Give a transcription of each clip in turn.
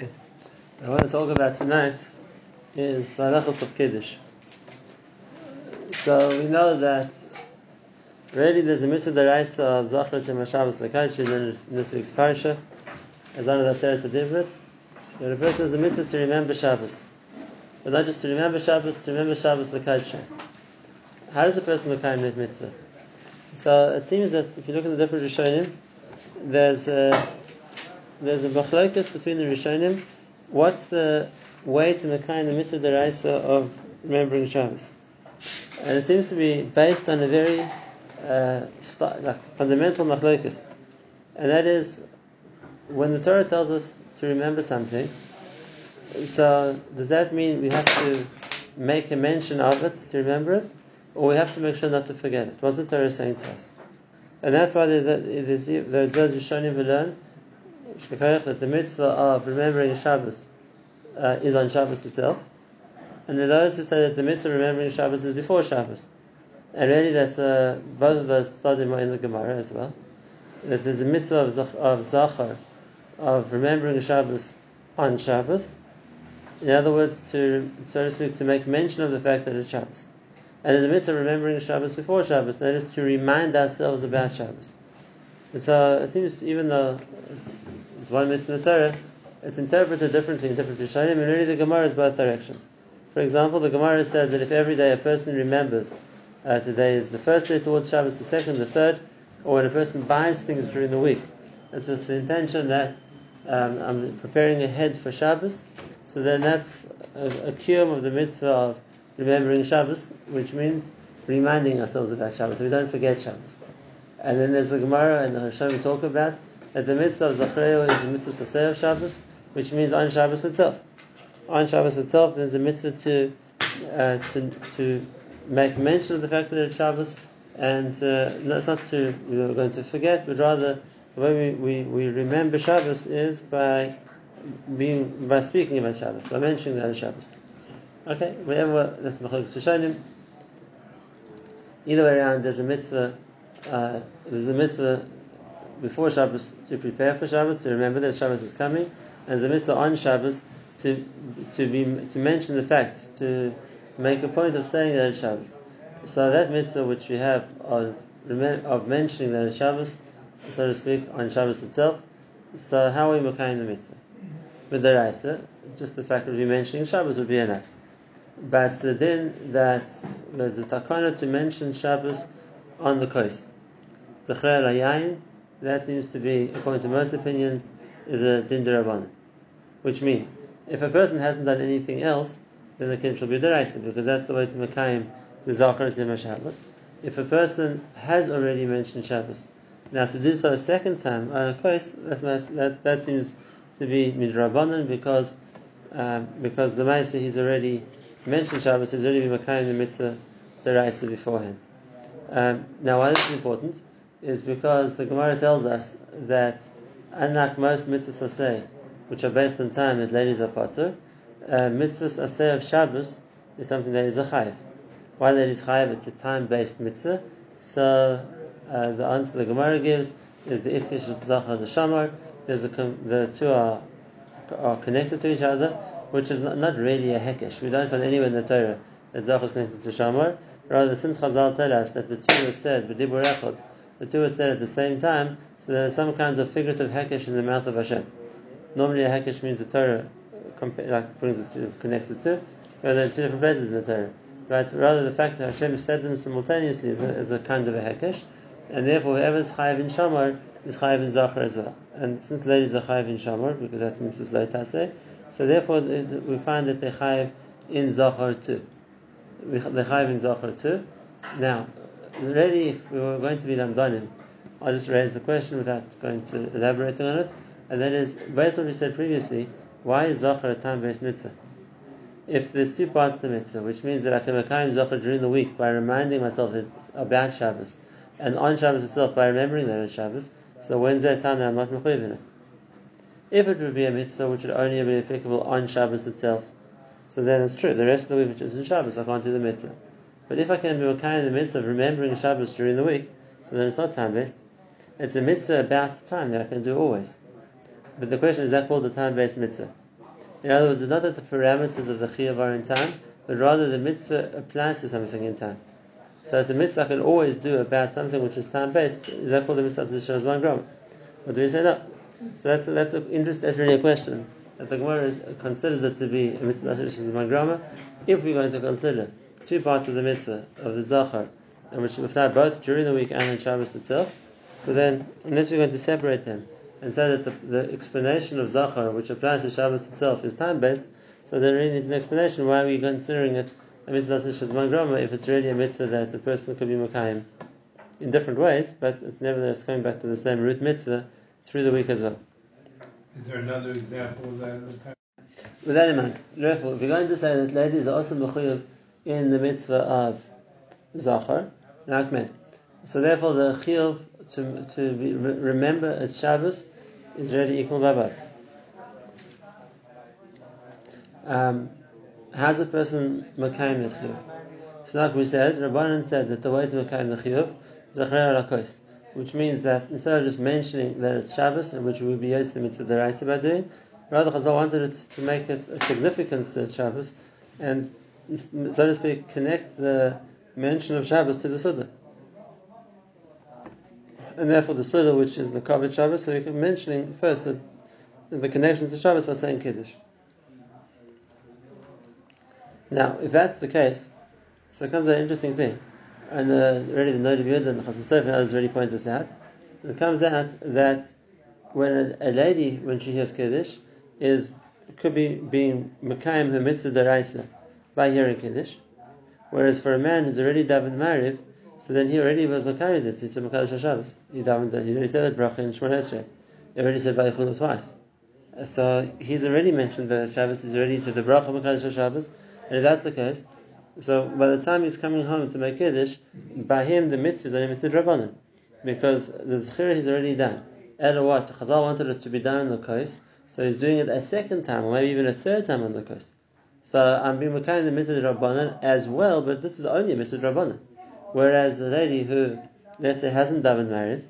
Okay. I want to talk about tonight is the halachos of kiddush. So we know that really there's a mitzvah deraisa of zachar and Shabbos lekaychi in this week's parsha, as one of the Adivris. That a person has a mitzvah to remember Shabbos, but not just to remember Shabbos, to remember Shabbos lekaychi. How does a person lekayim that mitzvah? So it seems that if you look at the different Rishonim, there's a there's a machlokes between the Rishonim. What's the way to Mekayim the mitzvah deraisa of remembering Shabbos? And it seems to be based on a very uh, st- like fundamental machlokes, and that is when the Torah tells us to remember something. So does that mean we have to make a mention of it to remember it, or we have to make sure not to forget it? What's the Torah saying to us? And that's why the Rishonim learn that the mitzvah of remembering Shabbos uh, is on Shabbos itself, and there are those who say that the mitzvah of remembering Shabbos is before Shabbos. And really, that's uh, both of those studied in the Gemara as well. That there's a mitzvah of, zach, of zachar, of remembering Shabbos on Shabbos. In other words, to so to speak, to make mention of the fact that it's Shabbos. And there's a mitzvah of remembering Shabbos before Shabbos. That is to remind ourselves about Shabbos. So it seems, even though it's, it's one mitzvah in the Torah, it's interpreted differently in different Rishonim, and really the Gemara is both directions. For example, the Gemara says that if every day a person remembers uh, today is the first day towards Shabbos, the second, the third, or when a person buys things during the week, it's just the intention that um, I'm preparing ahead for Shabbos, so then that's a, a kiyum of the mitzvah of remembering Shabbos, which means reminding ourselves about Shabbos, so we don't forget Shabbos. And then there's the Gemara and the Hashem we talk about that the mitzvah of Zachreo is the mitzvah Saseh of Shabbos, which means on Shabbos itself. On Shabbos itself, there's a mitzvah to uh, to to make mention of the fact that it's Shabbos, and uh, not, not to we're going to forget, but rather the way we, we, we remember Shabbos is by being by speaking about Shabbos, by mentioning that it's Shabbos. Okay, whenever that's Machlokes Rishonim. Either way around, there's a mitzvah. Uh, there's a mitzvah before Shabbos to prepare for Shabbos, to remember that Shabbos is coming, and the mitzvah on Shabbos to to be to mention the fact, to make a point of saying that it's Shabbos. So that mitzvah which we have of of mentioning that it's Shabbos, so to speak, on Shabbos itself. So how are we making the mitzvah? With the Raisa, eh? just the fact of you mentioning Shabbos would be enough. But the din that there's a takana to mention Shabbos on the kos. The Yayin, that seems to be, according to most opinions, is a din. Which means, if a person hasn't done anything else, then the kin shall be deraisa, because that's the way to Mekayim the Zachar Zimmer Shabbos. If a person has already mentioned Shabbos, now to do so a second time on a kos, that, that, that seems to be midrabanan because um, because the Maisa he's already mentioned Shabbos, he's already been Mekayim the mitzvah deraisa beforehand. Um, now, why this is important is because the Gemara tells us that, unlike most mitzvahs asay, which are based on time that ladies are patur, uh, mitzvahs asay of Shabbos is something that is a chayiv. Why that is chayiv? It's a time-based mitzvah. So uh, the answer the Gemara gives is the ifkish zachar the shamar. There's a the two are are connected to each other, which is not, not really a hekesh. We don't find anywhere in the Torah that zachar is connected to shamar. Rather, since Chazal tell us that the two are said b'dibur the two are said at the same time, so there's some kind of figurative hekesh in the mouth of Hashem. Normally, a hekesh means the Torah like brings connects the two, but there are two different places in the Torah. But rather, the fact that Hashem said them simultaneously is a, is a kind of a hekesh, and therefore, whoever is chayiv in shamar is chayiv in zachar as well. And since ladies are chayiv in shamar, because that's mitzvah leitase, so therefore we find that they chayiv in zachar too. They chayiv in zachar too. Now, already, if we were going to be lamdanim, I'll just raise the question without going to elaborating on it, and that is, based on what we said previously, why is Zachar a time-based mitzvah? If there's two parts to the mitzvah, which means that I can make Zachar during the week by reminding myself about Shabbos, and on Shabbos itself by remembering that it's Shabbos, so when's that time that I'm not mechuyev in it? If it would be a mitzvah which would only be applicable on Shabbos itself, so then it's true. The rest of the week which is in Shabbos, I can't do the mitzvah. But if I can be okay in the midst of remembering Shabbos during the week, so then it's not time based. It's a mitzvah about time that I can do always. But the question is that called a time based mitzvah? In other words, it's not that the parameters of the chiyuv are in time, but rather the mitzvah applies to something in time. So it's a mitzvah I can always do about something which is time based. Is that called the mitzvah to shows one gram? Or do we say no? So that's that's an interest. That's really a question that the Gemara considers it to be a mitzvah is one gram. If we're going to consider two parts of the mitzvah of the zachar, and which apply both during the week and in Shabbos itself, so then unless we're going to separate them and say that the, the explanation of zachar, which applies to Shabbos itself, is time based, so then really needs an explanation why we're we considering it a mitzvah if it's really a mitzvah that a person could be makayim in different ways, but it's nevertheless coming back to the same root mitzvah through the week as well. Is there another example of that? With that in mind, therefore, if you're going to say that ladies are also mechuyev in the mitzvah of zachar, like men, so therefore the chiyuv to to be, remember at Shabbos is already equal by both. Um, How's a person Makayim the Chiyuv? So like we said, Rabbanan said that the way to Makayim the Chiyuv is Achrer which means that instead of just mentioning that it's Shabbos, and which we would be used to the mitzvah deraisa by doing, rather Chazal wanted it to make it a significance to Shabbos, and so to speak, connect the mention of Shabbos to the Suda. And therefore the Suda, which is the Kavod Shabbos, so we're mentioning first the, the connection to Shabbos by saying Kiddush. Now, if that's the case, so it comes an interesting thing. And uh, already the Noda B'Yehuda and the Chasam Sofer others already pointed this out. It comes out that when a, a, lady, when she hears Kiddush, is could be being Mekayim her mitzvah deraisa by hearing Kiddush. Whereas for a man who's already davened Mariv, so then he already was it. He said Mekadosh Shabbos. He davened, he already said the bracha in Shemona Esrei. He already said Vayichulu twice. So he's already mentioned the Shabbos. He's already said the bracha Mekadosh Shabbos. And if that's the case, so by the time he's coming home to make Kiddush, by him the mitzvah is only mitzvah drabanan. Because the zechira he's already done. Ella what? Chazal wanted it to be done on the kos, so he's doing it a second time, or maybe even a third time on the kos. So I'm being Makayim the mitzvah drabanan as well, but this is only a mitzvah drabanan. Whereas the lady who, let's say, hasn't davened Mariv,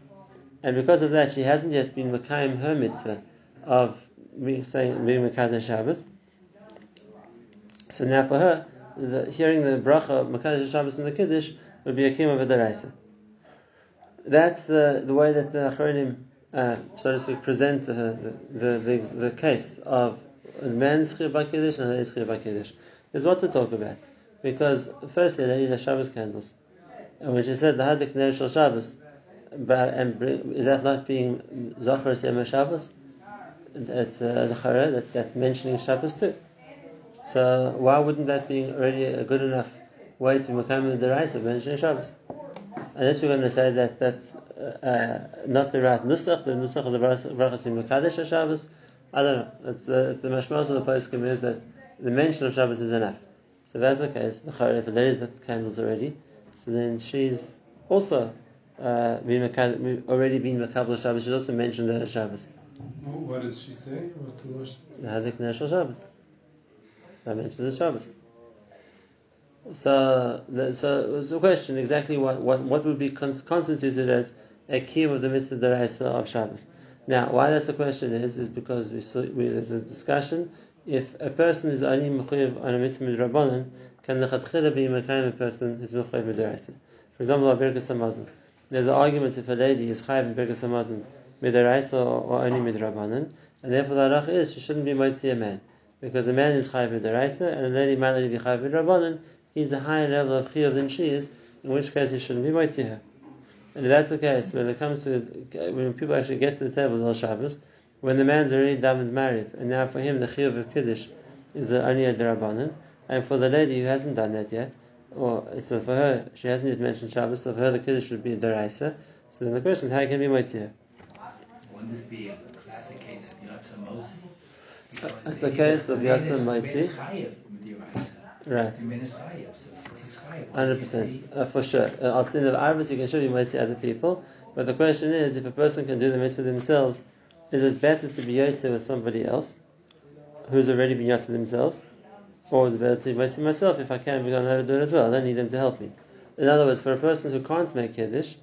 and because of that she hasn't yet been Makayim her mitzvah of being Makayim Shabbos, so now for her, the, hearing the bracha Makadosh Shabbos in the Kiddush would be a kima v'daraisa. That's uh, the way that the Achronim, uh, so to speak, present the, the, the, the, case of a man's chiyuv Kiddush and a lady's chiyuv Kiddush. Is what to talk about. Because firstly, they need the Shabbos candles. And when she said the Hadik Ner Shal Shabbos, but, and is that not being Zachar Sema Shabbos? It's uh, the that, that's mentioning Shabbos too. So why wouldn't that be already a good enough way to Mekam the Rais of mentioning Shabbos? Unless we're going to say that that's uh, not the right nusach, the nusach of the brachas in Mekadesh Shabbos. I don't know. It's the, the mashmas of the poskim is that the mention of Shabbos is enough. So that's the case, the if there is the candles already, so then she's also uh, been already been Makabal Shabbos. She's also mentioned the Shabbos. What does she say? What's the lashon? The Hadik Neshal Shabbos. I mentioned the Shabbos. So, the, so it's a question exactly what, what, what would be constituted as a key of the mitzvah deraisa of Shabbos. Now, why that's a question is is because we, saw, we there's a discussion if a person is only mechuyev on a mitzvah midrabanan, can the lechatchila be mekayim a person who's mechuyev midiraisa? For example, Birkas Hamazon. There's an argument if a lady is chayiv in Birkas Hamazon midiraisa or only midrabanan, and therefore the halach is she shouldn't be motzi a man because a man is chayiv b'daraisa and a lady might only be chayiv b'drabanan, he's a higher level of chiyuv than she is, in which case he shouldn't be mighty her. If that's the case, when it comes to when people actually get to the table of Shabbos, when the man's already davened Mariv, and now for him the chiyuv of kiddush is only a derabanan, and for the lady who hasn't done that yet, or so for her she hasn't yet mentioned Shabbos, so for her the kiddush would be a deraisa. So then the question is how can be mighty her? Wouldn't this be a classic case of yotza mozi? It's a case of Yatsan Maitzi. Right. Hundred percent, uh, for sure. Uh, Al sin of Arvis, you can you might see other people, but the question is, if a person can do the mitzvah themselves, is it better to be yotze with somebody else who's already been yotze themselves, or is it better to be yotze myself if I can because I know how to do it as well? I don't need them to help me. In other words, for a person who can't make kiddush,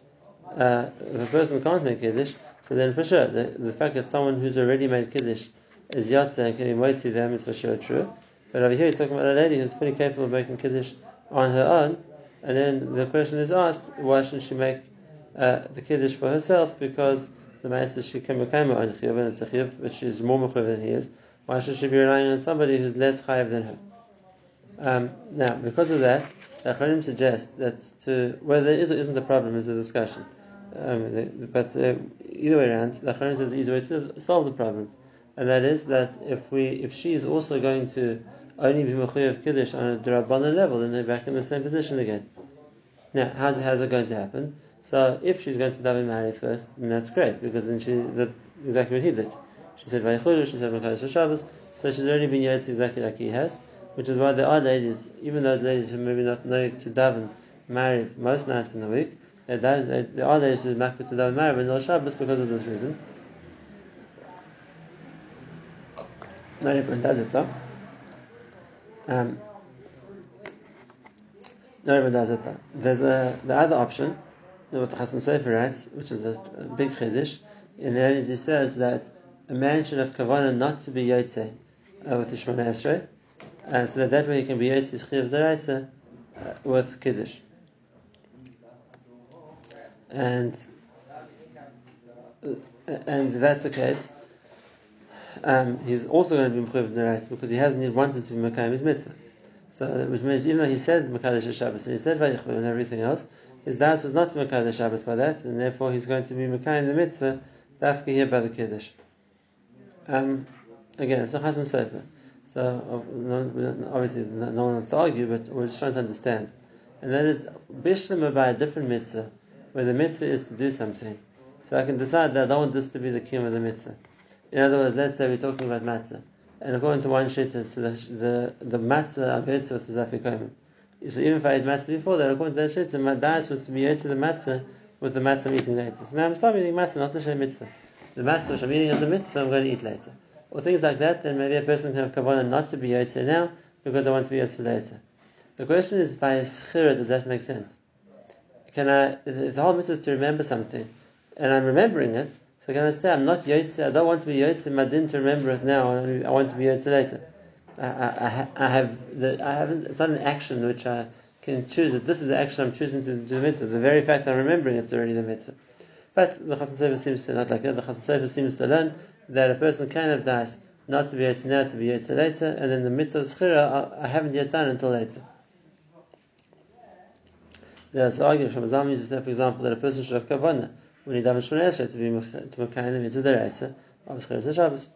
uh, if a person can't make kiddush, so then for sure the, the fact that someone who's already made kiddush is yotze and can be moitzi them is for sure true. But over here, you're talking about a lady who's fully capable of making kiddush on her own, and then the question is asked, why shouldn't she make uh, the kiddush for herself? Because the ma'aser she can become on chiyuv and it's a chiyuv, she's more mechuv than he is. Why should she be relying on somebody who's less chayiv than her? Um, now, because of that, the Acharim suggest that to whether there is or isn't a problem is a discussion. Um, but uh, either way around, the Acharim says the easy way to solve the problem, and that is that if we if she is also going to only be mechuyev kiddush on a derabbanan level, then they're back in the same position again. Now, how's, how's it going to happen? So, if she's going to daven Mariv first, then that's great because then she did exactly what he did. She said vayichudu, she said mekadosh Shabbos, so she's already been yotz exactly like he has which is why there are ladies, even those ladies who maybe not know to daven Mariv most nights in the week, there are ladies who are to daven Mariv on Shabbos because of this reason. Not everyone does it though. Um, does it though. There's a the other option, what the Chasam Sofer writes, which is a, big chiddush, and that is he says that a man should have kavanah not to be yotze uh, with the Shemona Esrei, and so that that way you can be Yetz his Deraisa uh, with Kiddush. And uh, and that's the case, um, he's also going to be Mechuv Deraisa because he hasn't even wanted to be Mekayim his mitzvah. So, which means even though he said Mekadosh Shabbos and he said Vayichud and everything else, his das was not to Mekadosh Shabbos by that, and therefore he's going to be Mekayim the mitzvah, Dafka here by the Kiddush. Um, again, it's a Chasam Sofer. So obviously no one wants to argue, but we're just trying to understand. And that is bishlam by a different mitzvah, where the mitzvah is to do something. So I can decide that I don't want this to be the kiyum of the mitzvah. In other words, let's say we're talking about matzah, and according to one shita, so the the, the matzah avetz with the zafikoyim. So even if I had matzah before that, according to that shita, my diet was to be to the matzah with the matzah I'm eating later. So now I'm stopping eating matzah, not the shem mitzvah. The matzah which I'm eating as a mitzvah, I'm going to eat later or things like that, then maybe a person can have kavanah not to be yotze now because I want to be yotze later. The question is by schira, does that make sense? Can I, if the whole mitzvah is to remember something, and I'm remembering it, so can I say I'm not yotze, I don't want to be yotze, to remember it now, I want to be yotze later. I, I, I, have the, I haven't, it's not an action which I can choose that this is the action I'm choosing to do the mitzvah. The very fact I'm remembering it's already the mitzvah. But the Chasam Sofer seems to not like that. The Chasam Sofer seems to learn that a person can have das not to be yetzer now, to be yetzer later, and then the mitzvah of schira I haven't yet done until later. There's argument from Azam uses for example, that a person should have kavanah when he daven Esrei to be to the mitzvah deraisa of schira Shabbos.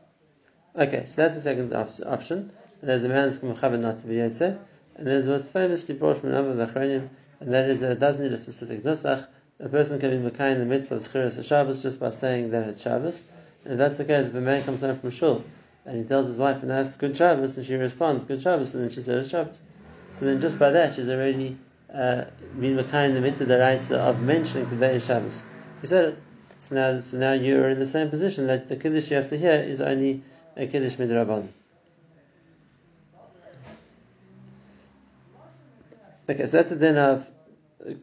Okay, so that's the second op- option. And there's a man man's mechavan not to be yetzer, and there's what's famously brought from a number of the Achronim, and that is that it doesn't need a specific nusach. A person can be mekayim the mitzvah of schira Shabbos just by saying that it's Shabbos. And if that's the case, if a man comes home from shul and he tells his wife and asks good Shabbos, and she responds good Shabbos, and then she says Shabbos. So then just by that, she's already uh, been in the mitzvah deraisa of mentioning today is Shabbos. He said it. So now, so now you're in the same position that the kiddush you have to hear is only a kiddush midrabanan. Okay, so that's the din of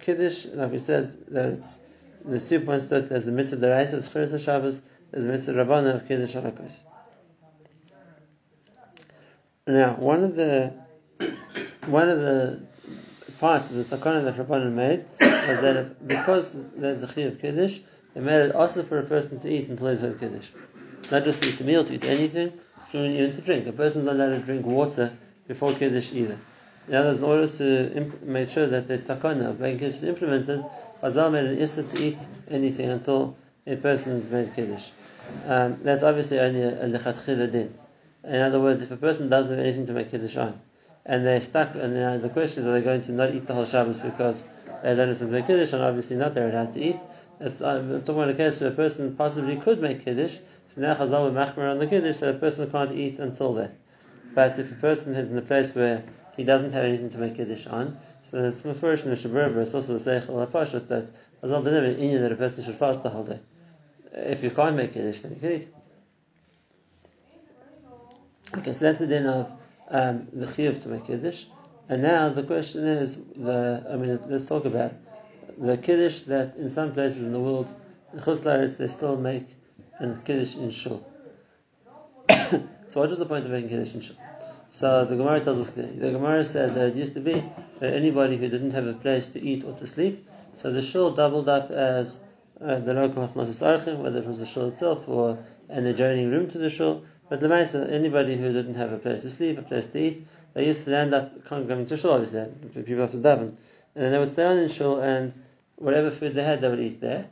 kiddush. Like we said, that it's the two points that there's a mitzvah deraisa of Schiris Shabbos is mitzvah rabbana of kiddush halakos. Now, one of the one of the of the takana that Rabbanan made was that if, because there's a chi of kiddush, they made it also for a person to eat until he's heard kiddush, not just to eat a meal, to eat anything, even to drink. A person's not allowed to drink water before kiddush either. Words, in order to imp- make sure that the takana of making kiddush is implemented, Chazal made an issa to eat anything until a person is made kiddush. Um, that's obviously only a, a din. In other words, if a person doesn't have anything to make kiddush on, and they're stuck, and the question is, are they going to not eat the whole Shabbos because they don't something to kiddush? And obviously not, they're allowed to eat. It's, uh, I'm talking about a case where a person possibly could make kiddush. So now Chazal will machmer on the kiddush, so a person can't eat until that. But if a person is in a place where he doesn't have anything to make kiddush on, so it's mafurish in the Shabbat, it's also the Seichel HaPashut that Chazal didn't have an inyan that a person should fast the whole day if you can't make Kiddush, then you can eat. Okay, so that's the din of um, the chiyuv to make Kiddush. And now the question is, the I mean, let's talk about the Kiddush that in some places in the world, in Chutz they still make a Kiddush in Shul. So what was the point of making Kiddush in Shul? So the Gemara tells us clearly. The Gemara says that it used to be that anybody who didn't have a place to eat or to sleep, so the shul doubled up as uh, the local Hachmasis Archim, whether it was the shul itself or an adjoining room to the shul. But the Maisa, anybody who didn't have a place to sleep, a place to eat, they used to end up coming to shul, obviously, people have to daven. And then they would stay on in shul, and whatever food they had, they would eat there.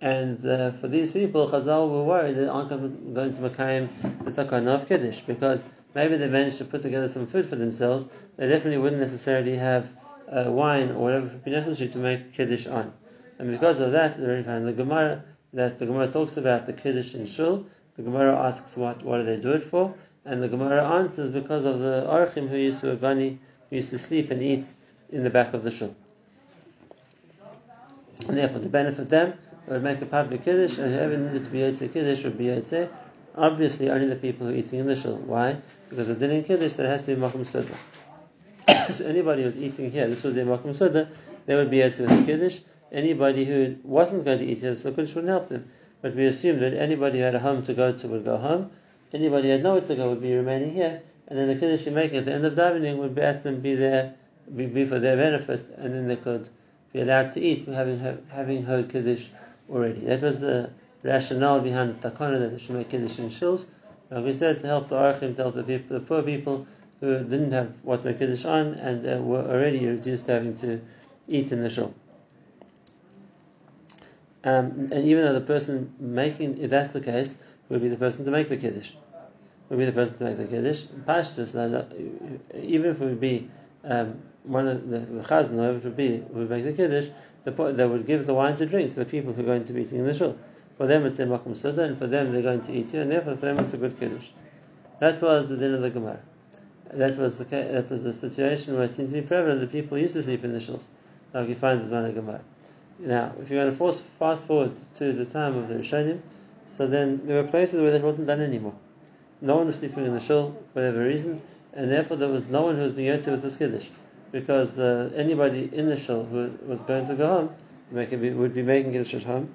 And uh, for these people, Chazal were worried they aren't going to Makayim the Takana of Kiddush, because maybe they managed to put together some food for themselves, they definitely wouldn't necessarily have uh, wine or whatever would be necessary to make Kiddush on. And because of that, the Gemara, that the Gemara talks about the Kiddush in Shul, the Gemara asks what, what do they do it for? And the Gemara answers because of the Archim who used to Agani, who used to sleep and eat in the back of the Shul. And therefore, to benefit them, they would make a public Kiddush, and whoever needed to be Yotzei Kiddush would be Yotzei. Obviously, only the people who are eating in the Shul. Why? Because of Din Kiddush, there has to be Makom Suda. so anybody who's eating here, this was their Makom Suda, they would be Yotzei with the Kiddush. Anybody who wasn't going to eat here, so Kiddush wouldn't help them. But we assume that anybody who had a home to go to would go home. Anybody who had nowhere to go would be remaining here. And then the Kiddush you're making at the end of davening would be at them be there, be, be for their benefit, and then they could be allowed to eat having having heard Kiddush already. That was the rationale behind the takana that they should make Kiddush in shuls. Like we said, to help the archim, to help the, people, the poor people who didn't have what to make Kiddush on and uh, were already reduced to having to eat in the shul. Um, and even though the person making, if that's the case, would be the person to make the Kiddush. Would be the person to make the Kiddush. Pashtus, even if it would be um, one of the, the chazan, whoever it would be, would make the kiddush, the, they would give the wine to drink to the people who are going to be eating in the shul. For them it's a makom suda, and for them they're going to eat here, and therefore for them it's a good kiddush. That was the din of the Gemara. That was the that was the situation where it seemed to be prevalent that people used to sleep in the shuls, like you find this man of Gemara. Now, if you're going to force, fast forward to the time of the Rishonim, so then there were places where that wasn't done anymore. No one was sleeping in the shul for whatever reason, and therefore there was no one who was being yotze with this kiddush, because uh, anybody in the shul who was going to go home would be making kiddush at home,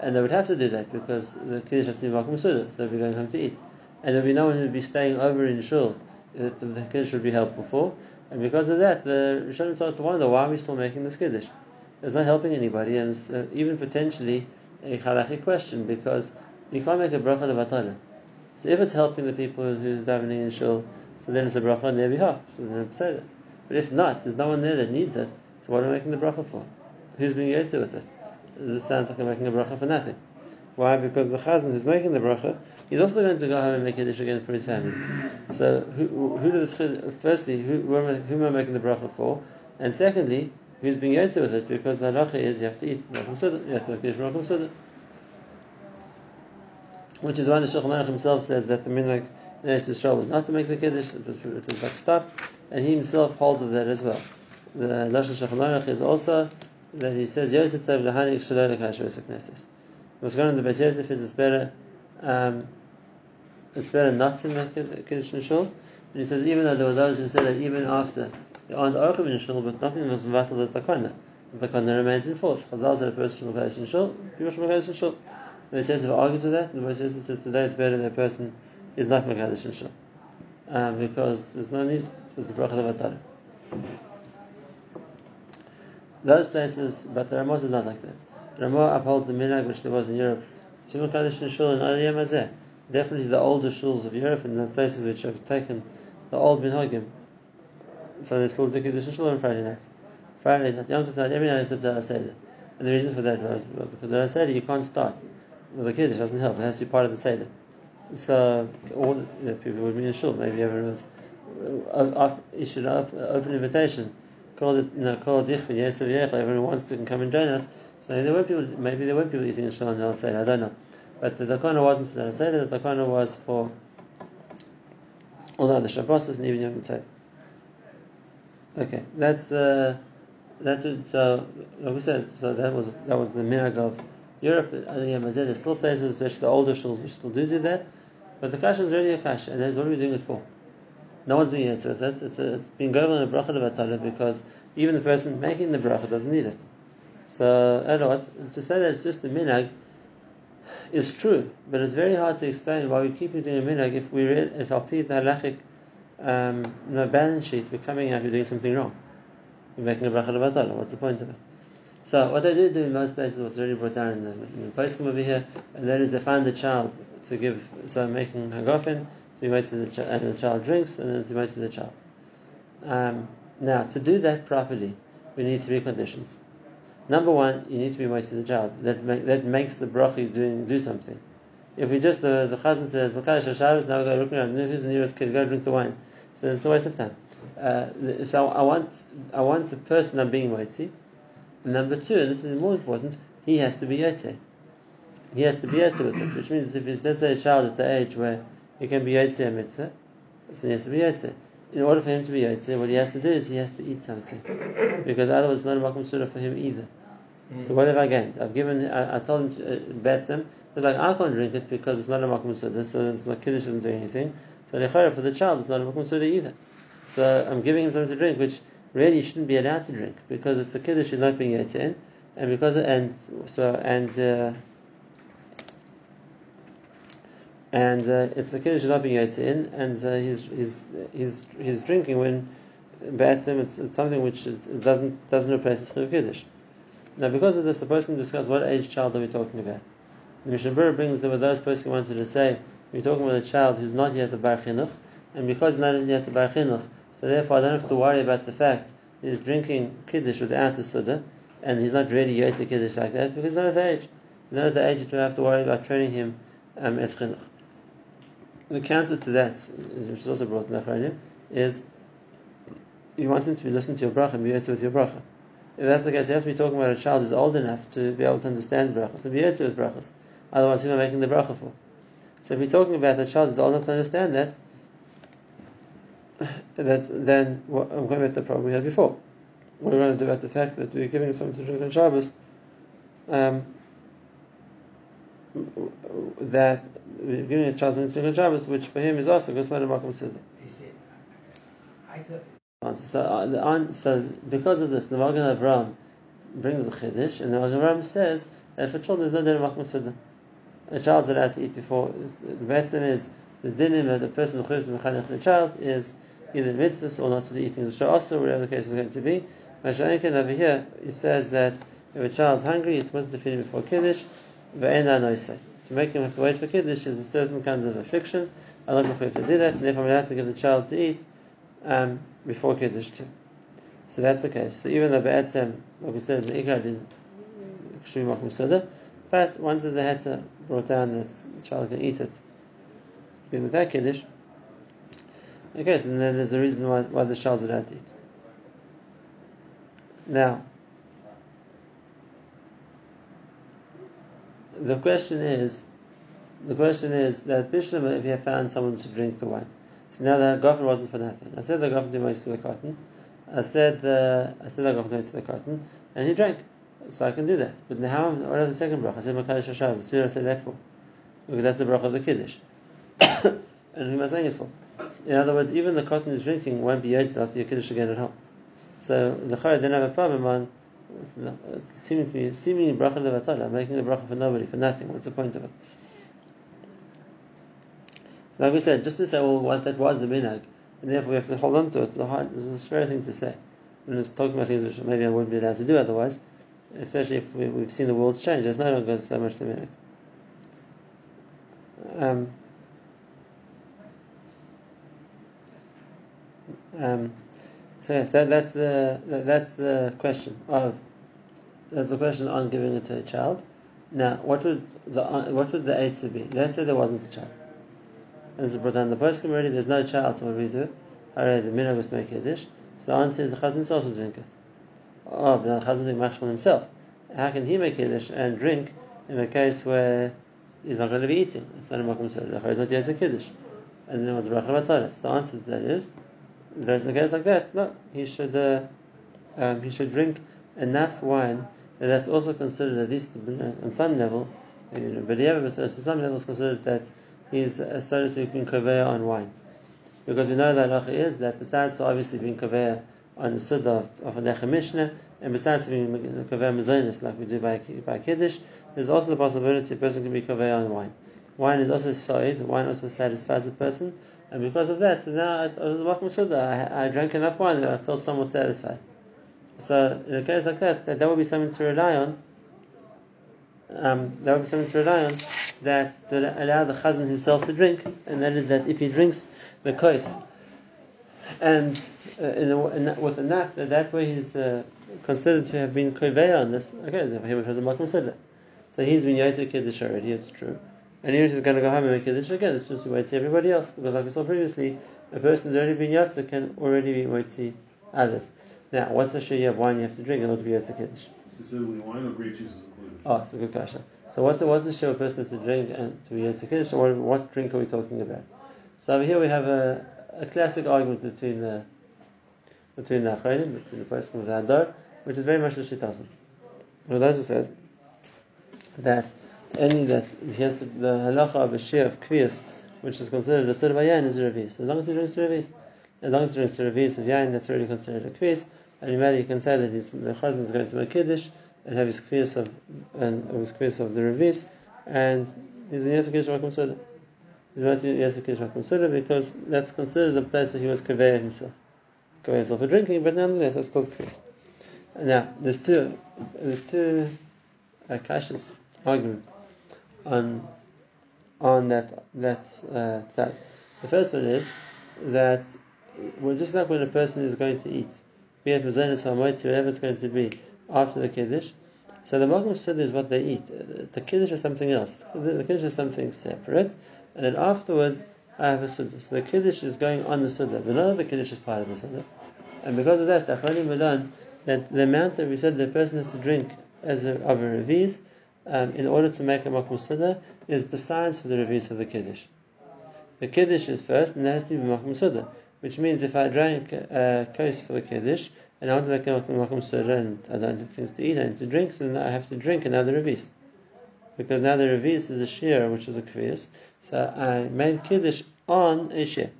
and they would have to do that because the kiddush has to be makom suda, so they'd be going home to eat, and there'd be no one who would be staying over in shul that the kiddush would be helpful for, and because of that, the Rishonim started to wonder why are we still making this kiddush? It's not helping anybody, and it's uh, even potentially a halachic question because you can't make a bracha levatala. So if it's helping the people who are davening in shul, so then it's a bracha on their behalf. So then it's it. But if not, there's no one there that needs it. So what am I making the bracha for? Who's being yotze with it? This sounds like I'm making a bracha for nothing. Why? Because the chazan who's making the bracha, he's also going to go home and make a dish again for his family. So who, who does firstly, who, who am I making the bracha for? And secondly, who's being yotze with it? Because the halacha is you have to eat racham suda, you have to make racham suda. Which is why the Shulchan himself says that the minhag the Eretz Yisrael was not to make the Kiddush, it was, it was like stop, and he himself holds of that as well. The Lashon Shulchan is also that he says, Yosef Tzav Lahanik Shalom Lekashvos Knesses. What's going on in the Beit Yosef is it's better, um, it's better not to make a Kiddush in Shul. And he says, even though there were those who said that even after the aren't Archim in Shul, but nothing was Mavatal the Takana. The Takana remains in force. Chazal said a person should in Shul, people should in Shul. The Yosef argues with that, and the Yosef says today it's better that a person is not Makadosh in Shul. Um, because there's no need, it's a bracha levatara. Those places, but the Ramos is not like that. Ramah upholds the minhag which there was in Europe. Shimon Kaddish in Shul and Aliyah Mazeh. Definitely the older shuls of Europe and the places which have taken the old minhagim. So they still do Kiddush on Friday nights. Friday night, Yom Tov night, every night except the Seder. And the reason for that was because the Seder you can't start. With the Kiddush doesn't help, it has to be part of the Seder. So all you know, people would be in shul. Maybe everyone was uh, issued an open invitation. Called it, you know, called Yichvin Yosef Yechla. Everyone wants to can come and join us. So there were people. Maybe there were people eating in shul on the Seder. I don't know. But the takana wasn't for the Seder. The takana was for all the other Shabbos and even Yom Tov. Okay, that's the that's it. So like we said, so that was that was the minhag of Europe. There's still places, especially the older shuls, which still do do that. But the kasha is really a kasha, and that's what are we doing it for? No one's being answered it. It's, a, it's been going on a bracha levatala because even the person making the bracha doesn't need it. So, I to say that it's just the minhag, is true, but it's very hard to explain why we keep doing a minhag if we read, if our the halachic um, no balance sheet, we're coming out, we're doing something wrong. We're making a bracha levatala. What's the point of it? So what they do do in most places, what's already brought down in the, in the poskim over here, and that is they find the child to give, so making hagafin, to be made to the child, and the child drinks, and then to be made to the child. Um, now, to do that properly, we need three conditions. Number one, you need to be made to the child. That make, that makes the bracha doing do something. If we just the the chazan says Makadosh Shabbos, now we go looking around who's the nearest kid, go drink the wine. So it's a waste of time. Uh, so I want I want the person I'm being mitzi. Number two, and this is more important, he has to be yotze. He has to be yotze with it, which means if he's let's say a child at the age where he can be yotze a mitzvah, so he has to be yotze. In order for him to be yotze, what he has to do is he has to eat something, because otherwise it's not a makom surah for him either. So what have I gained? I've given, I, I told him to uh, bet him. It's like I can't drink it because it's not a makom suda, so it's not kiddush doesn't do anything. So lechara for the child, it's not a makom suda either. So I'm giving him something to drink, which really shouldn't be allowed to drink because it's a kiddush he's not being in, and because and so and. Uh, and uh, it's a kiddush not being in, and uh, he's, he's he's he's drinking when ba'atzim it's, it's something which it doesn't doesn't replace the kiddush. Now, because of this, the person discuss what age child are we talking about. The Mishnah brings that those person wanted to say we're talking about a child who's not yet a bar chinuch, and because he's not yet a bar chinuch, so therefore I don't have to worry about the fact he's drinking kiddush without a suda, and he's not ready really yotze kiddush like that because he's not at the age. He's not at the age that we have to worry about training him um, as chinuch. The counter to that, which is also brought in the is you want him to be listening to your bracha and be yotze with your bracha. If that's the case, you have to be talking about a child who's old enough to be able to understand brachas and be to with brachas. Otherwise, who am I making the bracha for? So if we're talking about the child who's old enough to understand that, that's, then what, I'm going back to the problem we had before. What we're going to do about the fact that we're giving someone to drink on Shabbos, um, that we're giving a child something to drink on Shabbos, which for him is also because not a Makom Siddur. I thought answer. So, uh, so because of this, the Magen Avram brings a chiddush, and the Magen Avram says that for children there's no din of makom A child's allowed to eat before. The betzim is the dinim that the person who mechanech the child is either mitzvahs or not to be eating the also, whatever the case is going to be. Mashainkin over here, he says that if a child's hungry, it's supposed to feed him before kiddush. To make him have to wait for kiddush is a certain kind of affliction. I'm not going to do that, and therefore I'm allowed to give the child to eat um, before Kiddush too. So that's the case. So even though Be'etzem, like we said, the Ikra didn't Kshumi Makum Soda, but once there's a Heter brought down that the child can eat it, even without Kiddush, okay, so then there's a reason why, why the child's allowed to eat. Now, the question is, the question is that Bishlam, if you have found someone to drink the wine, so now the Gofen wasn't for nothing. I said the Gofen didn't to the katan. I said the I said the Gofen went to the katan, and he drank. So I can do that. But now what about the second bracha? I said Makadosh Hashem. So I said that for because that's the bracha of the kiddush. and who am I saying it for? In other words, even the katan is drinking won't be yoded after your kiddush again at home. So the Chayah didn't have a problem on it's seeming to be seemingly bracha making a bracha for nobody, for nothing. What's the point of it? Like we said, just to say, well, what that was the minhag, and therefore we have to hold on to it. It's a, hard, it's a scary thing to say. And it's talking about things which maybe I wouldn't be allowed to do otherwise, especially if we, have seen the world's change. There's no longer so much the minhag. Um, um, so yes, that, that's the that, that's the question of that's the question on giving it to a child. Now, what would the what would the answer be? Let's say there wasn't a child and this is brought down the poskim already, there's no child, so what do we do? Already the minhag was to make a dish. So the answer is the chazan himself will drink it. But the chazan is himself. How can he make dish and drink in a case where he's not going to be eating? It's not a makom The He's not yet a kiddush. And then what's the bracha the answer to that is, that in a case like that, no, he should uh, um, he should drink enough wine that that's also considered at least on some level, you know, but at some level it's considered that he's, uh, so to speak, being on wine. Because we know that halacha is that besides obviously being kaveya on the Suda of, of a Mishnah, and besides being Kaveh Mazonis like we do by, by Kiddush, there's also the possibility a person can be Kaveh on wine. Wine is also soid, wine also satisfies a person, and because of that, so now I, was Suda, I, drank enough wine that I felt somewhat satisfied. So in a case like that, that, that would be something to rely on. Um, that would be something to rely on that to allow the chazan himself to drink, and that is that if he drinks the kois and in a, in with a nap, that, that way he's uh, considered to have been koveya on this. Okay, he was a makom So he's been yotze kiddush already. It's true. And even if he's going to go home and make kiddush again, it's just see everybody else. Because like we saw previously, a person who's already been yotze can already be motzi others. Now, what's the share of wine you have to drink in order to be yotze kiddush? Specifically, wine or grape juice is included. Oh, it's a good question. So what's the, what's the share a person has to drink and to be yotze kiddush? So what, what drink are we talking about? So over here we have a, a classic argument between the between the Achronim, between the person of the Hadar, which is very much the Shitasim. Well, those said that any that he has to, the halacha of a share of kviyas, which is considered a sort of yain, is a revis. As long as he drinks a revis, as long as he drinks a revis of yain, that's already considered a kviyas. And you he can say that his the chazan is going to make kiddush and have his kviyas of and his kviyas of the revis, and he's been yasik makom soda. He's yasik makom soda because that's considered the place where he was kaveya himself, kaveya himself for drinking, but nonetheless that's called kviyas. Now there's two there's two uh, kashas arguments on on that that uh, side. The first one is that well, just like when a person is going to eat, be it mazonis or whatever it's going to be after the kiddush. So the makom said is what they eat. The kiddush is something else. The kiddush is something separate, and then afterwards I have a suda. So the kiddush is going on the suda, but of the kiddush is part of the suda. And because of that, Achronim learn that the amount that we said the person has to drink as a, of a revis um, in order to make a makom suda is besides for the revis of the kiddush. The kiddush is first, and there has to be makom suda, which means if I drank a uh, for the kiddush and I want to make a makom suda and I don't have things to eat, I need to drink, so then I have to drink another revis. Because now the revis is a shear, which is a kvias, so I made kiddush on a shear.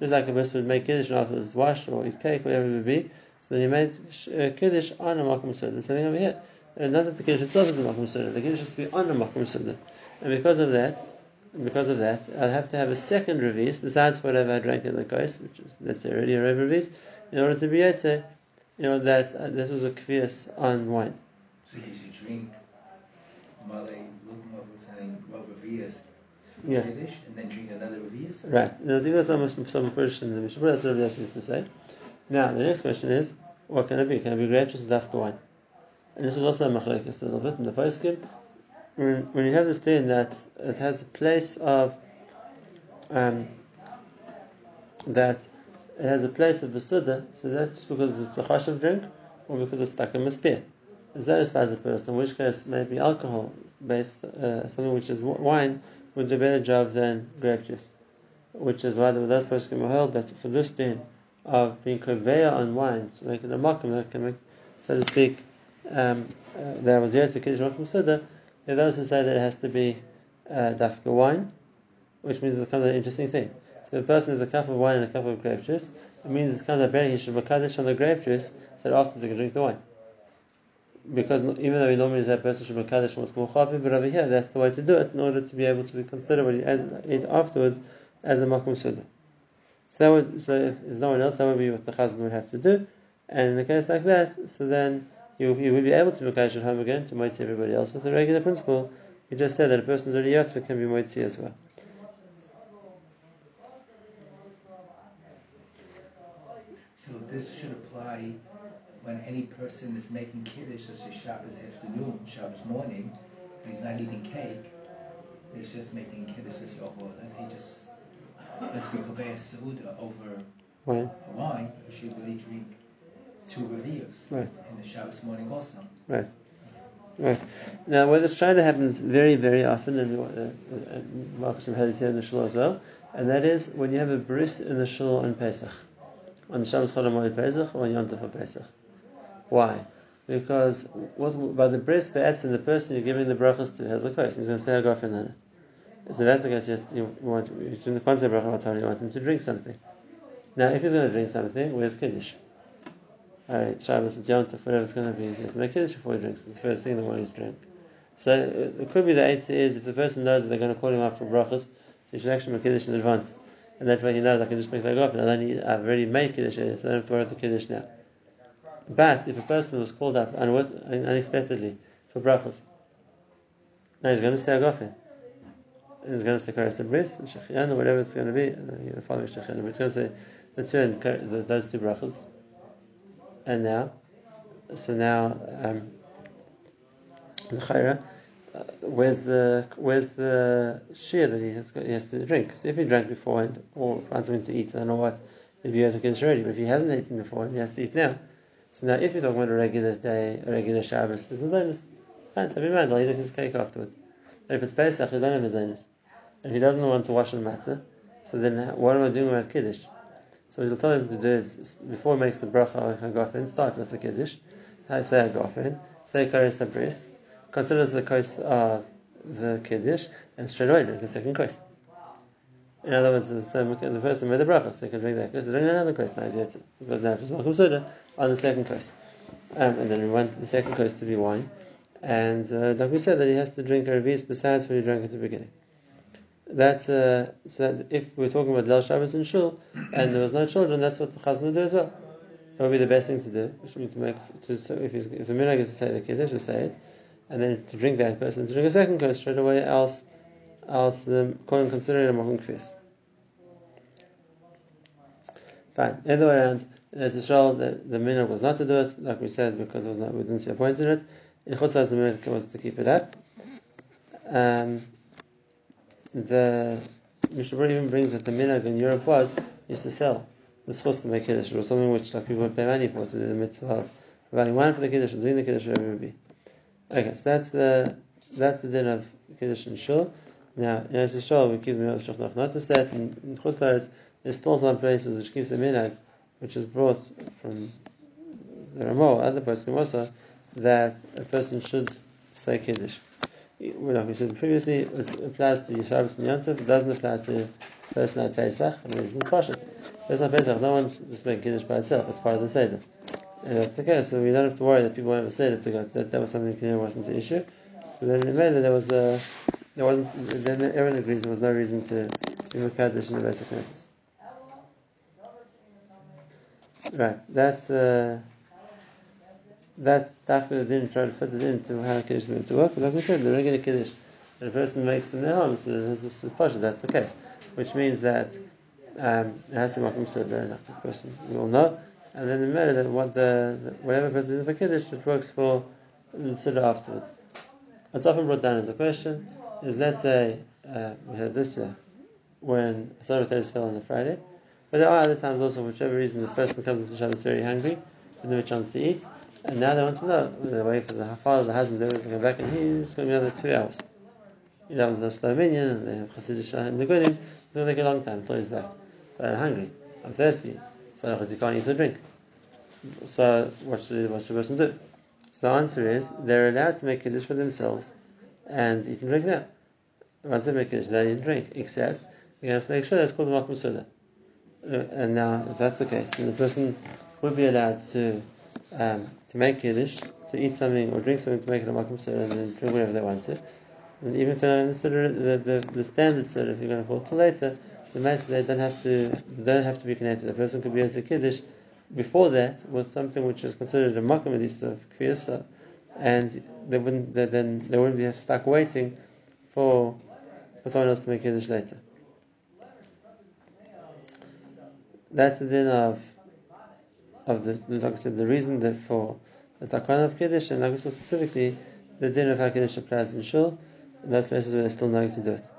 Just like a person would make kiddush and his wash or eat cake, whatever it would be. So then you made uh, kiddush on a makom suda. The same thing over here. And not that the Kiddush itself is a Makom Suda, the Kiddush has to be on a Makom Suda. And because of that, because of that, I'll have to have a second revis besides whatever I drank in the kos, which is let's say already a revis, in order to be to, you know, that uh, this was a kvias on wine. So he should drink while they up what's saying what revias yeah. Kiddush and then drink another? Right. Now, I think that's some some first in the Mishnah, that's what Rabbi to say. Now, the next question is, what can it be? Can it be grape juice or dafka wine? and this is also a machlekes a little bit in the poskim. When, when you have this thing that it has a place of um, that it has a place of besuda, so that's because it's a chashav drink or because it's stuck in a spear. Is that as a person? Which case, maybe alcohol based, uh, something which is wine, would do a better job than grape juice. Which is why the last those poskim held that for this thing of being konveya on wine, to make it a makom, that can make, so to speak, um, uh, there was Yotze Kiddush Makom Suda, there those who say that it has to be uh, dafka wine, which means it becomes an interesting thing. So a person has a cup of wine and a cup of grape juice, it means it's kind of better he should makadish on the grape juice so that afterwards he can drink the wine. Because even though we normally say a person should makadish on what's more chapi, but over here that's the way to do it in order to be able to consider what ate afterwards as a makom suda. So that would, so if there's no one else, that would be what the chazan would have to do. And in a case like that, so then you, you will be able to Makash at home again to Moitzi everybody else with the regular principle. You just said that a person's already Yotze can be Moitzi as well. So this should apply when any person is making Kiddush, let's Shabbos afternoon, Shabbos morning, and he's not eating cake, he's just making Kiddush, say over, let's say just, let's be Koveya Sauda over wine. a wine, he should really drink two reviewers right. in the Shabbos morning also. Right. Right. Now, where this China happens very, very often, and Marcus uh, had it here in the shul as well, and that is when you have a bris in the shul on Pesach, on Shabbos Chol Pesach or on Yom Tov Pesach. Why? Because by the bris, the etzin, the person you're giving the brachas to has a curse. He's going to say a girlfriend on it. So that's the case. Yes, you want in the concept of bracha you want him to drink something. Now, if he's going to drink something, where's kiddush? Alright, Shabbos, it's Yom Tov, whatever it's going to be. To make Kiddush before he drinks. It's the first thing in the morning to drink. So it could be the eighth is if the person knows that they're going to call him up for brachas, he should actually make Kiddush in advance. And that way he knows I can just make that off and I I've already made Kiddush, so I don't have to worry about the Kiddush now. But if a person was called up unexpectedly for brachas, now he's going to say Hagafen. And he's going to say Karas Bris, Shechian, or whatever it's going to be, following Shechian, but he's going to say the two, those two brachas. And now, so now, um, the uh, where's the where's the shear that he has got, he has to drink? So if he drank beforehand or found something to eat, I don't know what, if he has a kiddush already. But if he hasn't eaten before, he has to eat now. So now, if you're talking about a regular day, a regular Shabbos, there's no zonus. Fine, so be mind, I'll eat his cake afterwards. But if it's Pesach, he don't have a zonus. And he doesn't want to wash on matzah, so then what am I doing about kiddush? So what he'll tell him to do is, before he makes the bracha hagafen, start with the kiddush. I say hagafen, say kares habris, consider the course of the kiddush, and straight away drink the second course. In other words, the, the person made the bracha, so he can drink that course. Drink another course now, yet, because now it's malchum soda on the second course, um, and then we want the second course to be wine. And uh, like we said, that he has to drink a revis besides what he drank at the beginning. That's uh, so that if we're talking about Lel Shabbos and Shul, and there was no children, that's what the Chazan would do as well. That would be the best thing to do. Which be to make to, so if, if the minhag is to say the kiddush, to say it, and then to drink that person, to drink a second course straight away. Else, else the Kohen consider it a machum kfis. Fine. Either way around, it's a show that the minhag was not to do it, like we said, because it was not we didn't see a point in it. In chutzah the minhag was to keep it up. Um, the Mishnah even brings that the minhag in Europe was used to sell the schus to make kiddush. Was something which like people would pay money for to do the mitzvah of providing wine for the kiddush and doing the kiddush, whatever it would be. Okay, so that's the that's the din of kiddush and shul. Now in Eretz Yisrael we keep the minhag of not to set, and in Chutz there's still some places which keep the minhag, which is brought from the Ramo, other person also, that a person should say kiddush like we said previously, it applies to Shabbos and Yontif, it doesn't apply to first night Pesach, and the Pashat. First night Pesach, no one's just making Kiddush by itself, it's part of the Seder. And that's okay, so we don't have to worry that people won't have a Seder to go to. That, that was something that wasn't the issue. So then in Mela, there was a, there wasn't, then everyone agrees there was no reason to be Makadish in the basic Knesset. Right, that's, uh, that's after didn't try to fit it into how Kiddush is meant to work. But like we said, the regular Kiddush a person makes in their home, so this pasha, that's the case. Which means that um, it has to be so the person we all know. And then the matter that what the, the whatever person is for Kiddush, it works for the Siddur afterwards. What's often brought down as a question is let's say uh, we had this year when Sabbath fell on a Friday, but there are other times also, for whichever reason, the person comes to the Shabbos very hungry, with no chance to eat, and now they want to know, they're waiting for the father, the husband, they're going to come back, and he's going to be another two hours. He happens to slow minyan, and they have Chassidish and the Gunim, it's going to take a long time until he's back. But I'm hungry, I'm thirsty, so because you can't eat or drink. So what should, what should the person do? So the answer is, they're allowed to make Kiddush for themselves and eat and drink now. Once they make Kiddush, they and drink, except you have to make sure that's called Makom Suda. Uh, and now, if that's the case, then the person would be allowed to um, to make Kiddush, to eat something or drink something to make it a Makom Soda and then drink whatever they want to. And even if they're not consider the, the, the standard soda, if you're going to call it till later, the master they don't have to they don't have to be connected. The person could be as a Kiddush before that with something which is considered a Makom at least of Kviyasa, and they wouldn't they, then they wouldn't be stuck waiting for for someone else to make Kiddush later. That's the din of of the, like I said, the reason that for the takana of kiddush, and like we saw specifically, the din of how kiddush applies in shul, in those places where they're still knowing to do it.